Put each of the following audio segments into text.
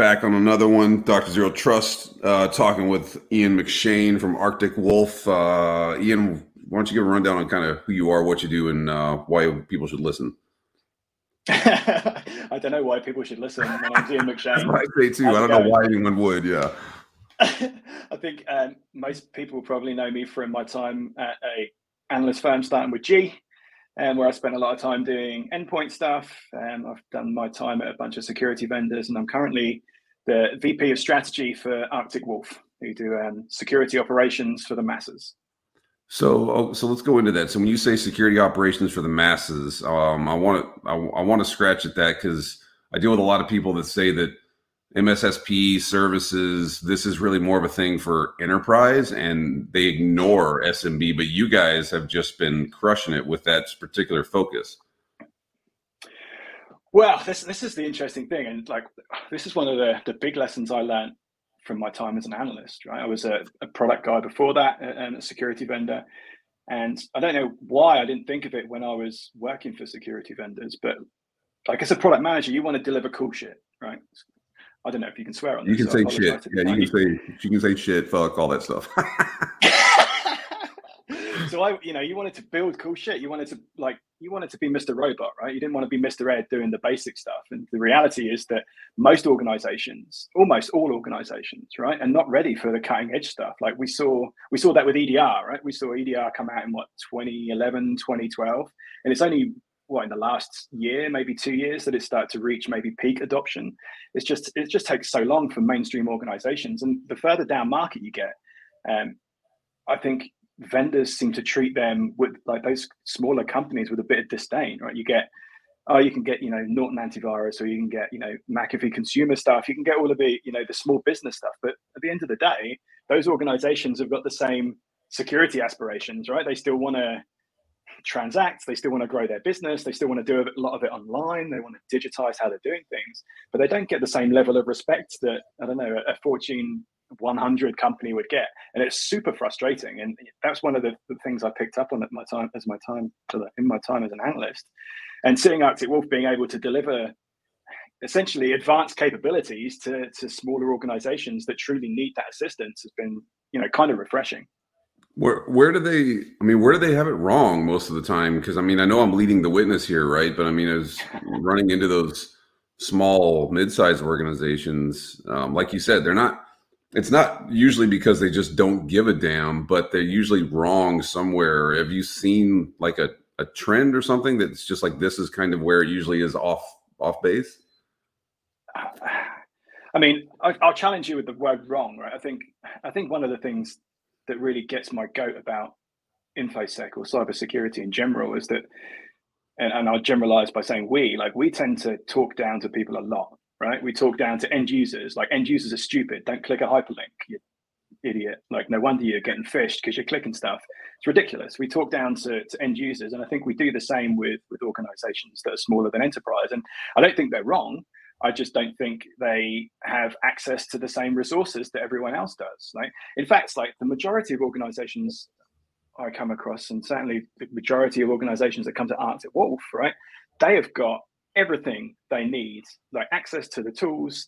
Back on another one. Dr. Zero Trust uh, talking with Ian McShane from Arctic Wolf. Uh, Ian, why don't you give a rundown on kind of who you are, what you do, and uh, why people should listen? I don't know why people should listen. My name's Ian McShane. I say too. How's I don't know why anyone would. Yeah. I think um, most people probably know me from my time at a analyst firm starting with G, um, where I spent a lot of time doing endpoint stuff. Um, I've done my time at a bunch of security vendors, and I'm currently the VP of strategy for Arctic Wolf, who do um, security operations for the masses. So, oh, so let's go into that. So, when you say security operations for the masses, um, I want to I, I want to scratch at that because I deal with a lot of people that say that MSSP services, this is really more of a thing for enterprise and they ignore SMB, but you guys have just been crushing it with that particular focus. Well, this this is the interesting thing, and like this is one of the the big lessons I learned from my time as an analyst. Right, I was a, a product guy before that and a security vendor, and I don't know why I didn't think of it when I was working for security vendors, but like as a product manager, you want to deliver cool shit, right? I don't know if you can swear on. You this, can so say shit. Yeah, you can say you can say shit, fuck, all that stuff. so I, you know, you wanted to build cool shit. You wanted to like, you wanted to be Mr. Robot, right? You didn't want to be Mr. Ed doing the basic stuff. And the reality is that most organizations, almost all organizations, right, are not ready for the cutting edge stuff. Like we saw, we saw that with EDR, right? We saw EDR come out in what 2011, 2012, and it's only what in the last year, maybe two years, that it started to reach maybe peak adoption. It's just it just takes so long for mainstream organizations, and the further down market you get, um, I think vendors seem to treat them with like those smaller companies with a bit of disdain. Right? You get oh, you can get you know Norton antivirus, or you can get you know McAfee consumer stuff. You can get all of the you know the small business stuff, but at the end of the day, those organizations have got the same security aspirations, right? They still want to transact. They still want to grow their business. They still want to do a lot of it online. They want to digitize how they're doing things, but they don't get the same level of respect that I don't know a Fortune 100 company would get, and it's super frustrating. And that's one of the, the things I picked up on at my time as my time in my time as an analyst, and seeing Arctic Wolf being able to deliver essentially advanced capabilities to, to smaller organizations that truly need that assistance has been you know kind of refreshing where where do they? I mean, where do they have it wrong most of the time? Because I mean, I know I'm leading the witness here, right? But I mean, as running into those small, mid-sized organizations, um, like you said, they're not. It's not usually because they just don't give a damn, but they're usually wrong somewhere. Have you seen like a, a trend or something that's just like this is kind of where it usually is off off base? I mean, I, will challenge you with the word wrong, right? I think I think one of the things that really gets my goat about infosec or cybersecurity in general is that and, and I'll generalize by saying we like we tend to talk down to people a lot right? We talk down to end users like end users are stupid. Don't click a hyperlink you idiot. Like no wonder you're getting phished because you're clicking stuff. It's ridiculous. We talk down to, to end users and i think we do the same with with organizations that are smaller than enterprise. And i don't think they're wrong. I just don't think they have access to the same resources that everyone else does. Like, in fact, like the majority of organizations I come across, and certainly the majority of organizations that come to Arctic Wolf, right, they have got everything they need, like access to the tools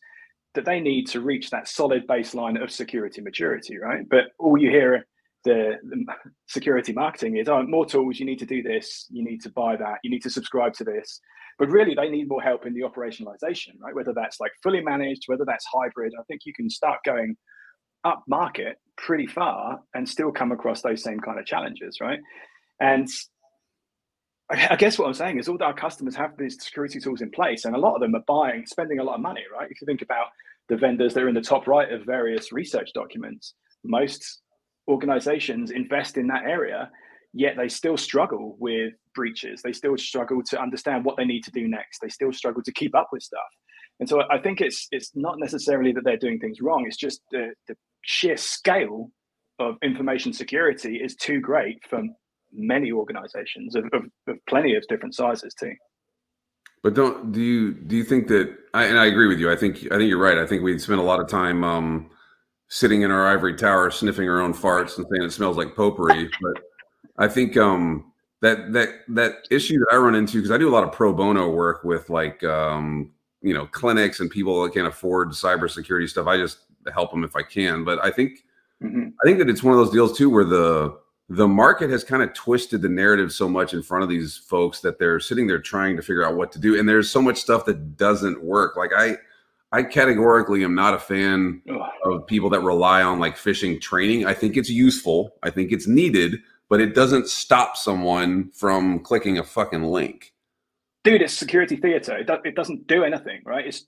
that they need to reach that solid baseline of security maturity, right? But all you hear the, the, security marketing is oh more tools you need to do this you need to buy that you need to subscribe to this. But really they need more help in the operationalization right? Whether that's like fully managed whether that's hybrid i think you can start going up market pretty far and still come across those same kind of challenges right? And I guess what I'm saying is all our customers have these security tools in place, and a lot of them are buying, spending a lot of money, right? If you think about the vendors that are in the top right of various research documents, most organizations invest in that area, yet they still struggle with breaches. They still struggle to understand what they need to do next. They still struggle to keep up with stuff. And so I think it's it's not necessarily that they're doing things wrong. It's just the, the sheer scale of information security is too great for many organizations of, of, of plenty of different sizes too. But don't do you do you think that? I, and I agree with you. I think I think you're right. I think we spend a lot of time um, sitting in our ivory tower sniffing our own farts and saying it smells like potpourri. But I think um, that that that issue that I run into because I do a lot of pro bono work with like um, you know clinics and people that can't afford cybersecurity stuff. I just help them if I can. But I think mm-hmm. I think that it's one of those deals too where the the market has kind of twisted the narrative so much in front of these folks that they're sitting there trying to figure out what to do and there's so much stuff that doesn't work. Like i i categorically am not a fan of people that rely on like phishing training. I think it's useful i think it's needed but it doesn't stop someone from clicking a fucking link. Dude it's security theater. It, do, it doesn't do anything right? It's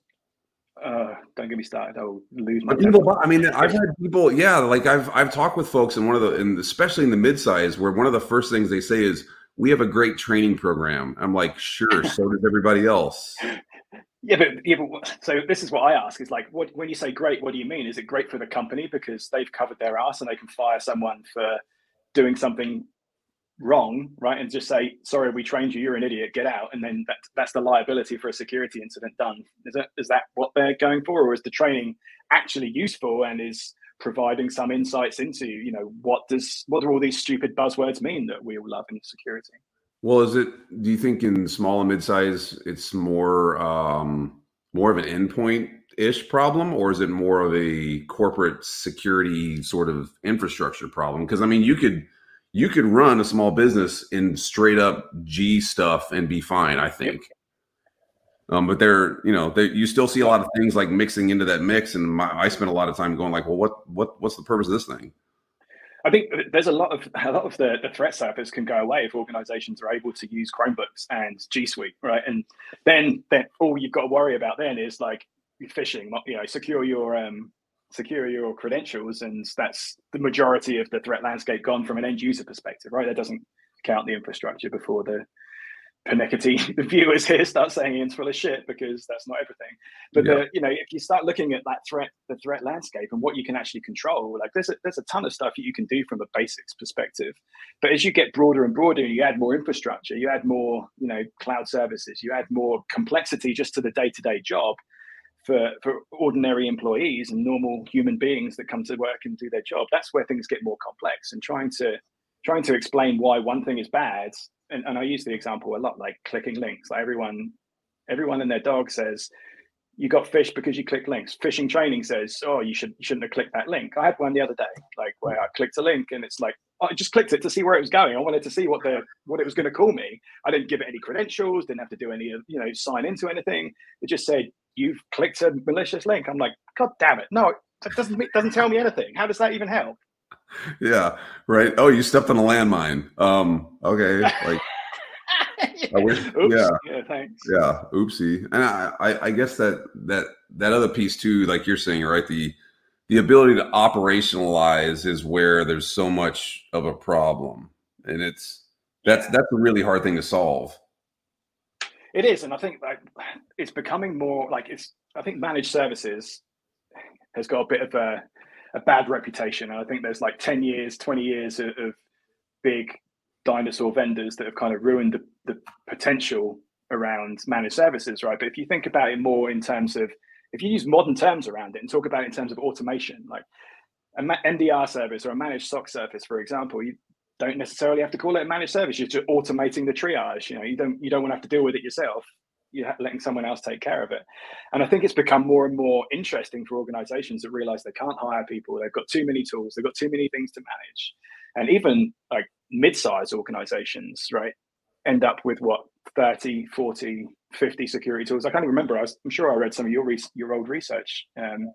uh, don't get me started. I'll lose my. People, I mean, I've had people, yeah, like I've I've talked with folks, and one of the, and especially in the midsize, where one of the first things they say is, "We have a great training program." I'm like, sure, so does everybody else. Yeah, but, yeah, but so this is what I ask: is like, what when you say great, what do you mean? Is it great for the company because they've covered their ass and they can fire someone for doing something wrong, right, and just say, "Sorry, we trained you. You're an idiot. Get out." And then that, that's the liability for a security incident done. Is that is that what they're going for, or is the training actually useful and is providing some insights into, you know, what does what do all these stupid buzzwords mean that we all love in security? Well, is it? Do you think in small and midsize, it's more um, more of an endpoint ish problem, or is it more of a corporate security sort of infrastructure problem? Because I mean, you could you could run a small business in straight up G stuff and be fine, I think. Um, but there, you know, there, you still see a lot of things like mixing into that mix, and my, I spent a lot of time going like, well, what, what, what's the purpose of this thing? I think there's a lot of a lot of the, the threat surface can go away if organizations are able to use Chromebooks and G Suite, right? And then then all you've got to worry about then is like phishing, you know, secure your um, secure your credentials, and that's the majority of the threat landscape gone from an end user perspective, right? That doesn't count the infrastructure before the pernickety the viewers here start saying Ian's full of shit because that's not everything. But yeah. the, you know, if you start looking at that threat, the threat landscape and what you can actually control, like there's a, there's a ton of stuff that you can do from a basics perspective. But as you get broader and broader, you add more infrastructure, you add more, you know, cloud services, you add more complexity just to the day to day job for, for ordinary employees and normal human beings that come to work and do their job that's where things get more complex and trying to trying to explain why one thing is bad and, and i use the example a lot like clicking links like everyone everyone and their dog says you got fish because you clicked links phishing training says oh you should you shouldn't have clicked that link i had one the other day like where i clicked a link and it's like I just clicked it to see where it was going. I wanted to see what the what it was going to call me. I didn't give it any credentials, didn't have to do any you know sign into anything. It just said you've clicked a malicious link. I'm like, God damn it. No, it doesn't, doesn't tell me anything. How does that even help? Yeah. Right. Oh, you stepped on a landmine. Um, okay. Like, I wish, Oops. yeah, yeah, thanks. Yeah, oopsie. And I, I, I guess that that that other piece too, like you're saying, right? The the ability to operationalize is where there's so much of a problem, and it's that's that's a really hard thing to solve. It is, and I think like it's becoming more like it's. I think managed services has got a bit of a, a bad reputation, and I think there's like ten years, twenty years of, of big dinosaur vendors that have kind of ruined the, the potential around managed services, right? But if you think about it more in terms of if you use modern terms around it and talk about it in terms of automation, like an MDR service or a managed SOC service, for example, you, don't necessarily have to call it a managed service. You're just automating the triage. You know, you don't you don't want to have to deal with it yourself. You're letting someone else take care of it. And I think it's become more and more interesting for organizations that realize they can't hire people. They've got too many tools. They've got too many things to manage. And even like mid-sized organizations, right, end up with what 30, 40, 50 security tools. I can't even remember. I I'm sure I read some of your, re- your old research um,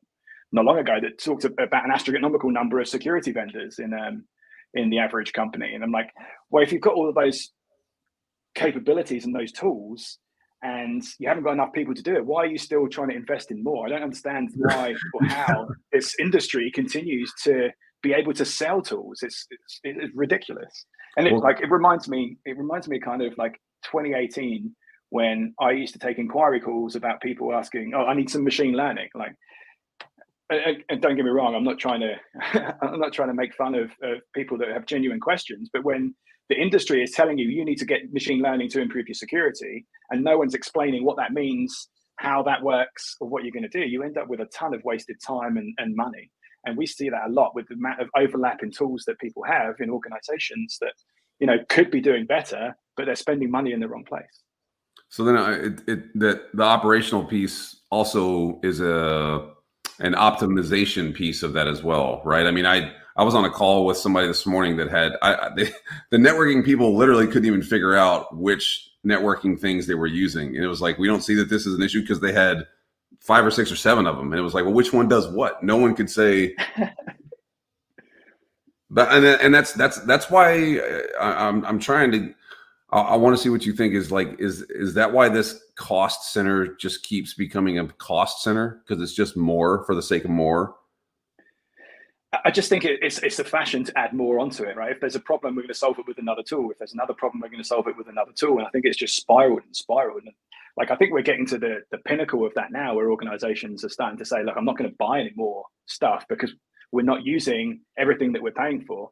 not long ago that talked about an astronomical number of security vendors in um, in the average company. And I'm like, well, if you've got all of those capabilities and those tools, and you haven't got enough people to do it, why are you still trying to invest in more? I don't understand why or how this industry continues to be able to sell tools. It's it's, it's ridiculous, and it well, like it reminds me. It reminds me kind of like 2018 when I used to take inquiry calls about people asking, "Oh, I need some machine learning." Like, and don't get me wrong, I'm not trying to I'm not trying to make fun of, of, people that have genuine questions, but when the industry is telling you you need to get machine learning to improve your security, and no one's explaining what that means, how that works, or what you're going to do, you end up with a ton of wasted time and, and money. And we see that a lot with the amount of overlap in tools that people have in organizations that you know could be doing better, but they're spending money in the wrong place. So then I, it, it the operational piece also is a an optimization piece of that as well, right? I mean, I I was on a call with somebody this morning that had I, they, the networking people literally couldn't even figure out which networking things they were using, and it was like we don't see that this is an issue because they had five or six or seven of them, and it was like, well, which one does what? No one could say. but and and that's that's that's why I, I'm I'm trying to I, want to see what you think is like is is that why this cost center just keeps becoming a cost center because it's just more for the sake of more I just think it's it's a fashion to add more onto it, right? If there's a problem, we're going to solve it with another tool. If there's another problem, we're going to solve it with another tool. And I think it's just spiraled and spiraled. And like I think we're getting to the the pinnacle of that now, where organizations are starting to say, "Look, I'm not going to buy any more stuff because we're not using everything that we're paying for."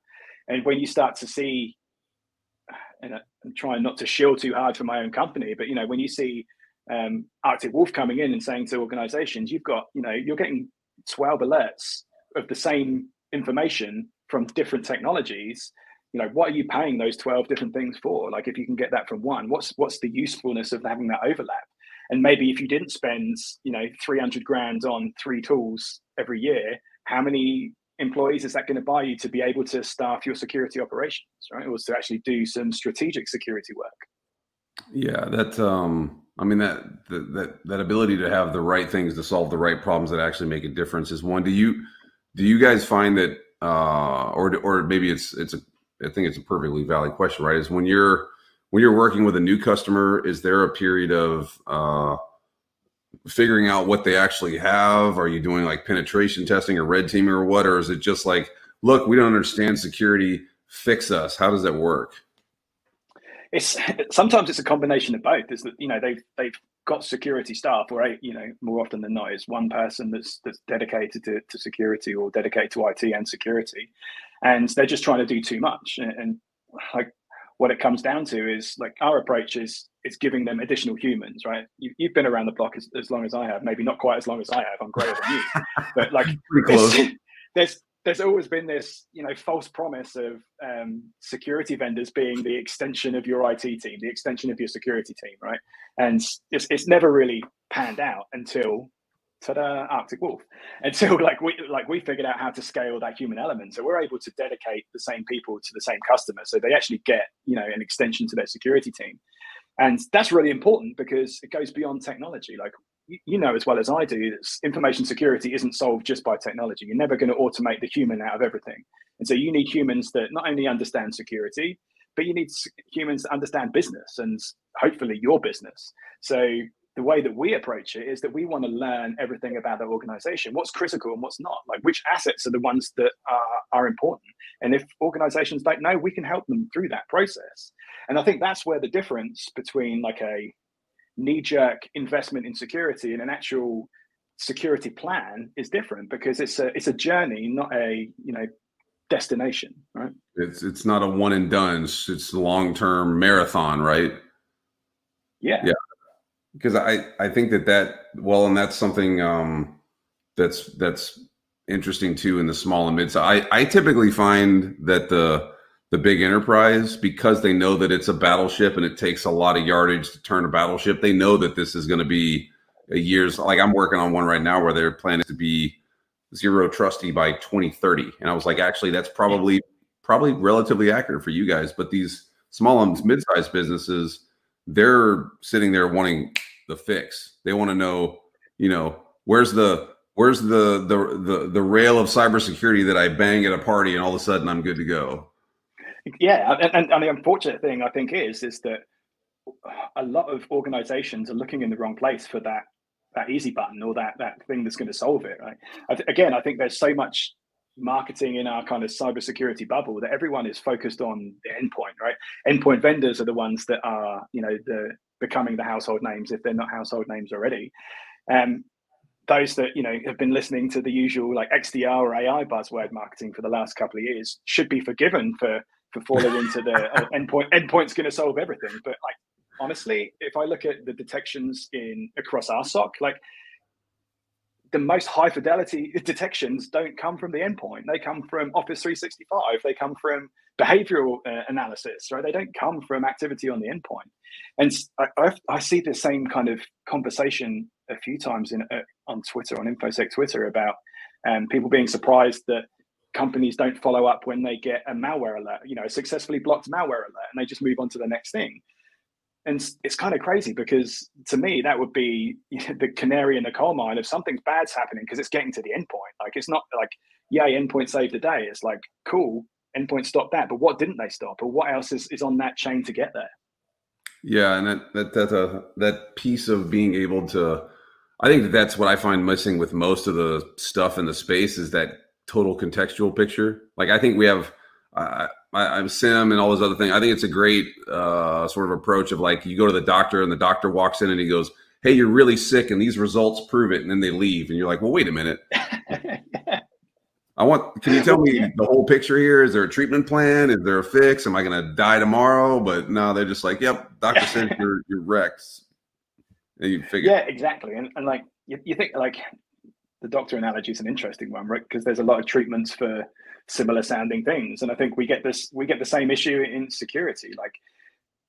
And when you start to see and I'm trying not to shield too hard for my own company, but you know, when you see um, Arctic Wolf coming in and saying to organizations, you've got, you know, you're getting 12 alerts of the same information from different technologies. You know, what are you paying those 12 different things for? Like if you can get that from one, what's what's the usefulness of having that overlap? And maybe if you didn't spend, you know, 300 grand on three tools every year, how many employees is that going to buy you to be able to staff your security operations, right? Or to actually do some strategic security work. Yeah, that um I mean that that that ability to have the right things to solve the right problems that actually make a difference is one. Do you do you guys find that uh or or maybe it's it's a I think it's a perfectly valid question, right? Is when you're when you're working with a new customer, is there a period of uh figuring out what they actually have? Are you doing like penetration testing or red teaming or what? Or is it just like, look, we don't understand security, fix us? How does that work? It's sometimes it's a combination of both. Is that you know they've they've got security staff, or you know more often than not, it's one person that's that's dedicated to, to security or dedicated to IT and security, and they're just trying to do too much. And, and like what it comes down to is like our approach is it's giving them additional humans, right? You, have been around the block as, as long as I have, maybe not quite as long as I have. I'm greater than you, but like there's, there's, there's always been this you know false promise of um, security vendors being the extension of your IT team, the extension of your security team, right? And it's it's never really panned out until ta-da arctic wolf until like we like we figured out how to scale that human element so we're able to dedicate the same people to the same customer so they actually get you know an extension to their security team and that's really important because it goes beyond technology. Like you know as well as i do that information security isn't solved just by technology. You're never going to automate the human out of everything. And so you need humans that not only understand security but you need humans that understand business and hopefully your business. So the way that we approach it is that we want to learn everything about the organization what's critical and what's not like which assets are the ones that are, are important. And if organizations don't know we can help them through that process and i think that's where the difference between like a knee-jerk investment in security and an actual security plan is different because it's a it's a journey not a you know destination right? It's it's not a one and done. It's, it's a long-term marathon right? Yeah. Yeah. Because I I think that that well, and that's something um, that's that's interesting too in the small and mid. So I I typically find that the the big enterprise because they know that it's a battleship and it takes a lot of yardage to turn a battleship. They know that this is going to be a years. Like I'm working on one right now where they're planning to be zero trusty by 2030, and I was like, actually, that's probably probably relatively accurate for you guys, but these small and mid-sized businesses they're sitting there wanting the fix. They want to know, you know, where's the where's the the the the rail of cybersecurity that I bang at a party and all of a sudden I'm good to go. Yeah, and, and, and the unfortunate thing I think is is that a lot of organizations are looking in the wrong place for that that easy button or that that thing that's going to solve it. Right. I th- again, I think there's so much marketing in our kind of cybersecurity bubble that everyone is focused on the endpoint, right? Endpoint vendors are the ones that are, you know, the becoming the household names if they're not household names already. Um, those that you know have been listening to the usual like XDR or AI buzzword marketing for the last couple of years should be forgiven for for falling into the uh, endpoint. Endpoint's going to solve everything, but like honestly, if I look at the detections in across our SOC, like the most high fidelity detections don't come from the endpoint. They come from Office 365. They come from behavioral uh, analysis, right? They don't come from activity on the endpoint. And I, I, I see the same kind of conversation a few times in uh, on Twitter, on InfoSec Twitter, about um, people being surprised that companies don't follow up when they get a malware alert, you know, successfully blocked malware alert, and they just move on to the next thing. And it's kind of crazy because to me that would be the canary in the coal mine if something's bad's happening because it's getting to the endpoint. Like it's not like yay endpoint saved the day. It's like cool endpoint stopped that but what didn't they stop? Or what else is, is on that chain to get there? Yeah and that that that, uh, that piece of being able to i think that's what i find missing with most of the stuff in the space is that total contextual picture like i think we have I, I, am sim and all those other things. I think it's a great uh, sort of approach of like you go to the doctor and the doctor walks in and he goes, "Hey, you're really sick, and these results prove it." And then they leave, and you're like, "Well, wait a minute." I want. Can you tell me the whole picture here? Is there a treatment plan? Is there a fix? Am I going to die tomorrow? But no, they're just like, "Yep, doctor said you're you're Rex." And you figure. Yeah, exactly. And, and like you, you think like the doctor analogy is an interesting one, right? Because there's a lot of treatments for similar sounding things. And I think we get this we get the same issue in security. Like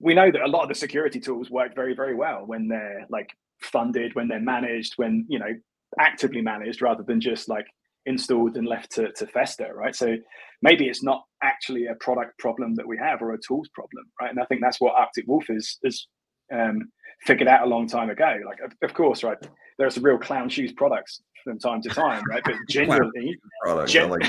we know that a lot of the security tools work very, very well when they're like funded, when they're managed, when you know actively managed rather than just like installed and left to, to fester, right? So maybe it's not actually a product problem that we have or a tools problem, right? And I think that's what Arctic Wolf is is um, figured out a long time ago. Like, of, of course, right, there are some real clown shoes products from time to time, right? But generally, gen- like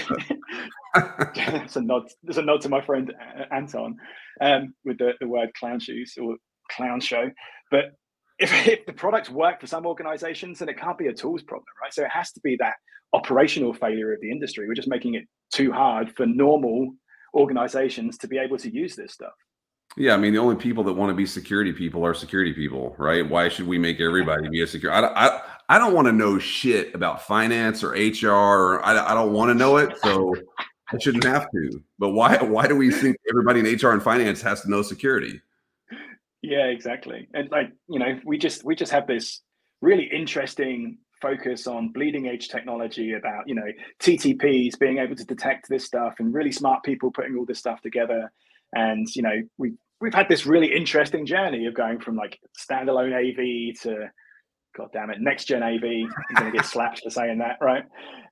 it's a nod. There's a nod to my friend Anton um, with the, the word clown shoes or clown show. But if, if the products work for some organizations, then it can't be a tools problem, right? So it has to be that operational failure of the industry. We're just making it too hard for normal organizations to be able to use this stuff. Yeah, I mean, the only people that want to be security people are security people, right? Why should we make everybody be a secure? I, I, I don't want to know shit about finance or HR. Or I, I don't want to know it, so I shouldn't have to. But why? Why do we think everybody in HR and finance has to know security? Yeah, exactly. And like you know, we just we just have this really interesting focus on bleeding edge technology about you know TTPs being able to detect this stuff and really smart people putting all this stuff together and you know, we we've had this really interesting journey of going from like standalone AV to God damn it, next gen AV. I'm going to get slapped for saying that, right?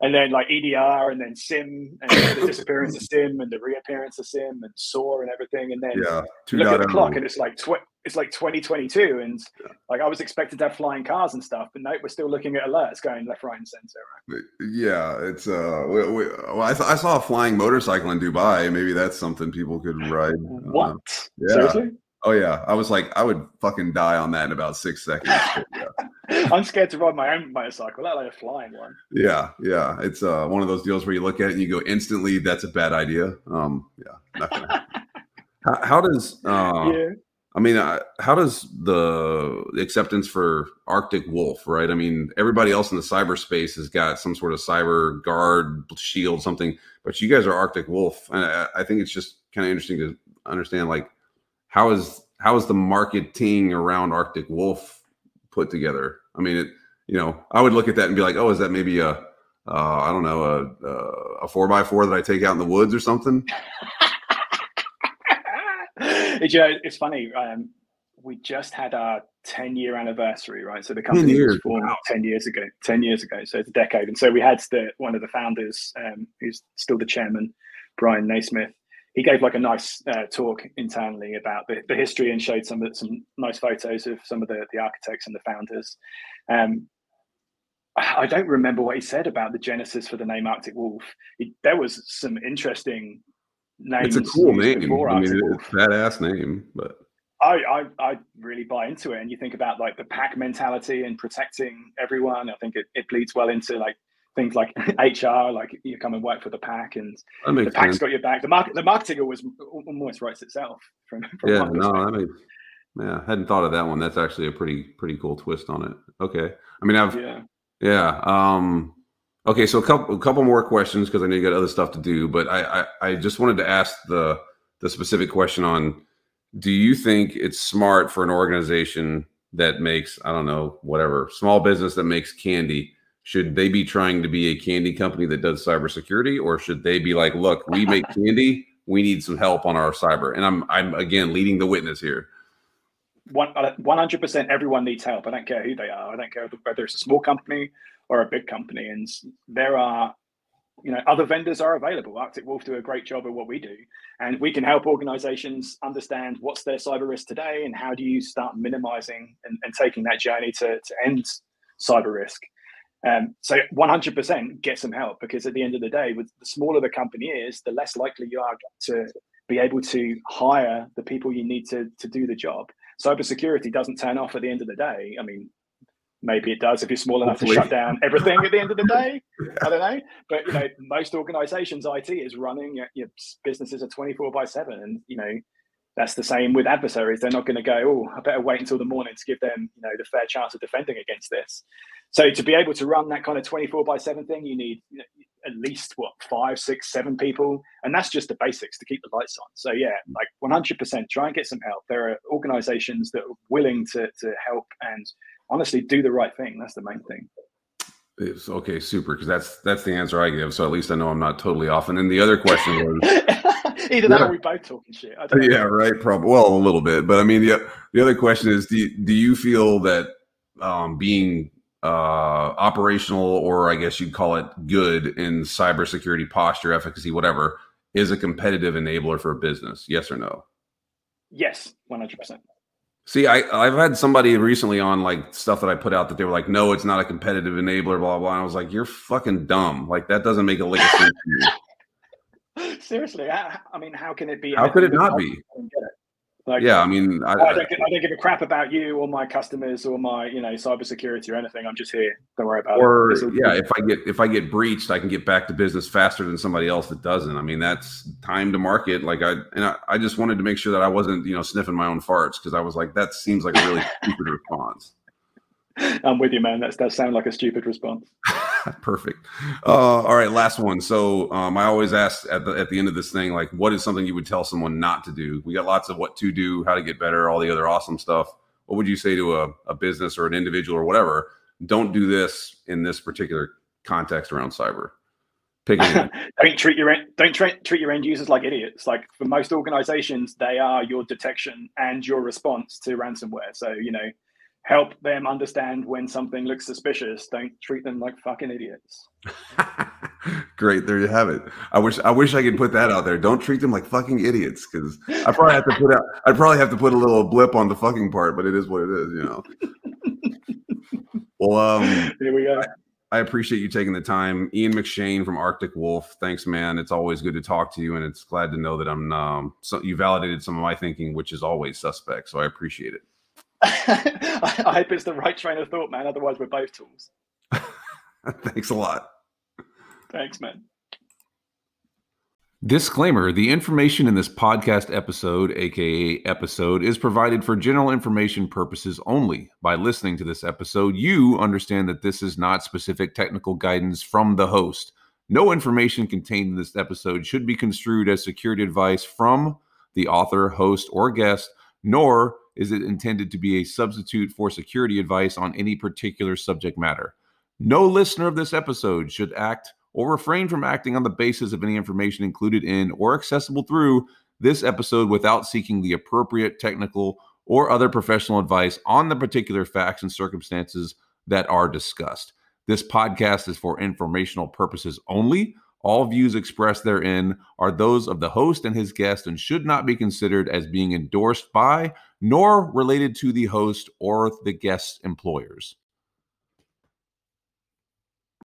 And then like EDR, and then SIEM, and the disappearance of SIEM, and the reappearance of SIEM, and SOAR, and everything. And then yeah, look at the clock, and it's like tw- it's like 2022, and yeah. like I was expected to have flying cars and stuff, but no, we're still looking at alerts going left, right, and center. Right? Yeah, it's uh, we, we, well, I, th- I, saw a flying motorcycle in Dubai. Maybe that's something people could ride. What? Uh, yeah. Seriously? Oh yeah, I was like, I would fucking die on that in about six seconds. yeah. I'm scared to ride my own motorcycle, let alone a flying one. Yeah, yeah, it's uh, one of those deals where you look at it and you go instantly, that's a bad idea. Um, yeah, how, how, does uh, yeah. I mean, uh, how does the acceptance for Arctic Wolf, right? I mean, everybody else in the cyberspace has got some sort of cyber guard shield, something, but you guys are Arctic Wolf, and I, I think it's just kind of interesting to understand, like how is how is the marketing around Arctic Wolf put together? I mean, it you know, I would look at that and be like, oh, is that maybe a uh, I don't know a a four by four that I take out in the woods or something? you know, it's funny. Um, we just had our 10 year anniversary, right? So the company was formed wow. 10 years ago, 10 years ago. So it's a decade. And so we had the, one of the founders, um, who's still the chairman, Brian NeSmith he gave like a nice uh, talk internally about the, the history and showed some some nice photos of some of the, the architects and the founders. Um, I don't remember what he said about the genesis for the name Arctic Wolf. It, there was some interesting names. It's a cool name. I mean, it's a badass name, but I, I, I really buy into it. And you think about like the pack mentality and protecting everyone. I think it, it bleeds well into like things like HR, like you come and work for the pack, and the pack's sense. got your back. The market, the marketing always almost writes itself. From, from yeah, no, that makes. Yeah, I hadn't thought of that one. That's actually a pretty pretty cool twist on it. Okay, I mean, I've yeah, yeah. Um, okay, so a couple a couple more questions because I know you got other stuff to do, but I, I I just wanted to ask the the specific question on: Do you think it's smart for an organization that makes I don't know whatever small business that makes candy? Should they be trying to be a candy company that does cybersecurity, or should they be like, look, we make candy, we need some help on our cyber? And I'm I'm again leading the witness here. Uh, hundred percent, everyone needs help. I don't care who they are. I don't care whether it's a small company or a big company. And there are, you know, other vendors are available. Arctic Wolf do a great job at what we do, and we can help organizations understand what's their cyber risk today and how do you start minimizing and, and taking that journey to to end cyber risk. Um, so 100% get some help because at the end of the day, with the smaller the company is, the less likely you are to be able to hire the people you need to to do the job. Cybersecurity doesn't turn off at the end of the day. I mean, maybe it does if you're small enough Hopefully. to shut down everything at the end of the day. I don't know, but you know, most organizations, IT is running. Your businesses are 24 by seven, and you know that's the same with adversaries. They're not going to go, oh, I better wait until the morning to give them, you know, the fair chance of defending against this. So to be able to run that kind of 24 by 7 thing, you need you know, at least what five, six, seven people. And that's just the basics to keep the lights on. So yeah, like 100% try and get some help. There are organizations that are willing to, to help and honestly do the right thing. That's the main thing. It's okay, super, because that's that's the answer I give. So at least I know I'm not totally off. And then the other question was either that yeah. or we both talking shit. yeah, right. Probably well, a little bit, but I mean the the other question is: Do you, do you feel that um, being uh, operational, or I guess you'd call it good in cybersecurity posture, efficacy, whatever, is a competitive enabler for a business? Yes or no? Yes, one hundred percent. See, I, I've had somebody recently on like stuff that I put out that they were like, no, it's not a competitive enabler, blah, blah. And I was like, you're fucking dumb. Like, that doesn't make a lick of sense to me. Seriously. I, I, mean, how can it be? How could it not be? Like, yeah, I mean, I, I, don't, I, don't, give a crap about you or my customers or my, you know, cybersecurity or anything. I'm just here. Don't worry about or, it. Or yeah, if I get if I get breached, I can get back to business faster than somebody else that doesn't. I mean, that's time to market. Like I and I, I just wanted to make sure that I wasn't, you know, sniffing my own farts because I was like, that seems like a really stupid response. I'm with you, man. That does sound like a stupid response. Perfect. Uh, all right, last one. So um, I always ask at the at the end of this thing, like, what is something you would tell someone not to do? We got lots of what to do, how to get better, all the other awesome stuff. What would you say to a, a business or an individual or whatever? Don't do this in this particular context around cyber. Pick don't treat your don't treat, treat your end users like idiots. Like for most organizations, they are your detection and your response to ransomware. So you know help them understand when something looks suspicious. Don't treat them like fucking idiots. Great, there you have it. I wish I wish I could put that out there. Don't treat them like fucking idiots, because I probably have to put out. I'd probably have to put a little blip on the fucking part, but it is what it is, you know. well, um, here we go. I, I appreciate you taking the time, Ian McShane from Arctic Wolf. Thanks, man. It's always good to talk to you, and it's glad to know that I'm. Um, so you validated some of my thinking, which is always suspect. So I appreciate it. I, hope it's the right train of thought, man. Otherwise, we're both tools. Thanks a lot. Thanks, man. Disclaimer The information in this podcast episode, aka episode, is provided for general information purposes only. By listening to this episode, you understand that this is not specific technical guidance from the host. No information contained in this episode should be construed as security advice from the author, host, or guest, nor is it intended to be a substitute for security advice on any particular subject matter. No listener of this episode should act or refrain from acting on the basis of any information included in or accessible through this episode without seeking the appropriate technical or other professional advice on the particular facts and circumstances that are discussed. This podcast is for informational purposes only. All views expressed therein are those of the host and his guest and should not be considered as being endorsed by nor related to the host or the guest's employers.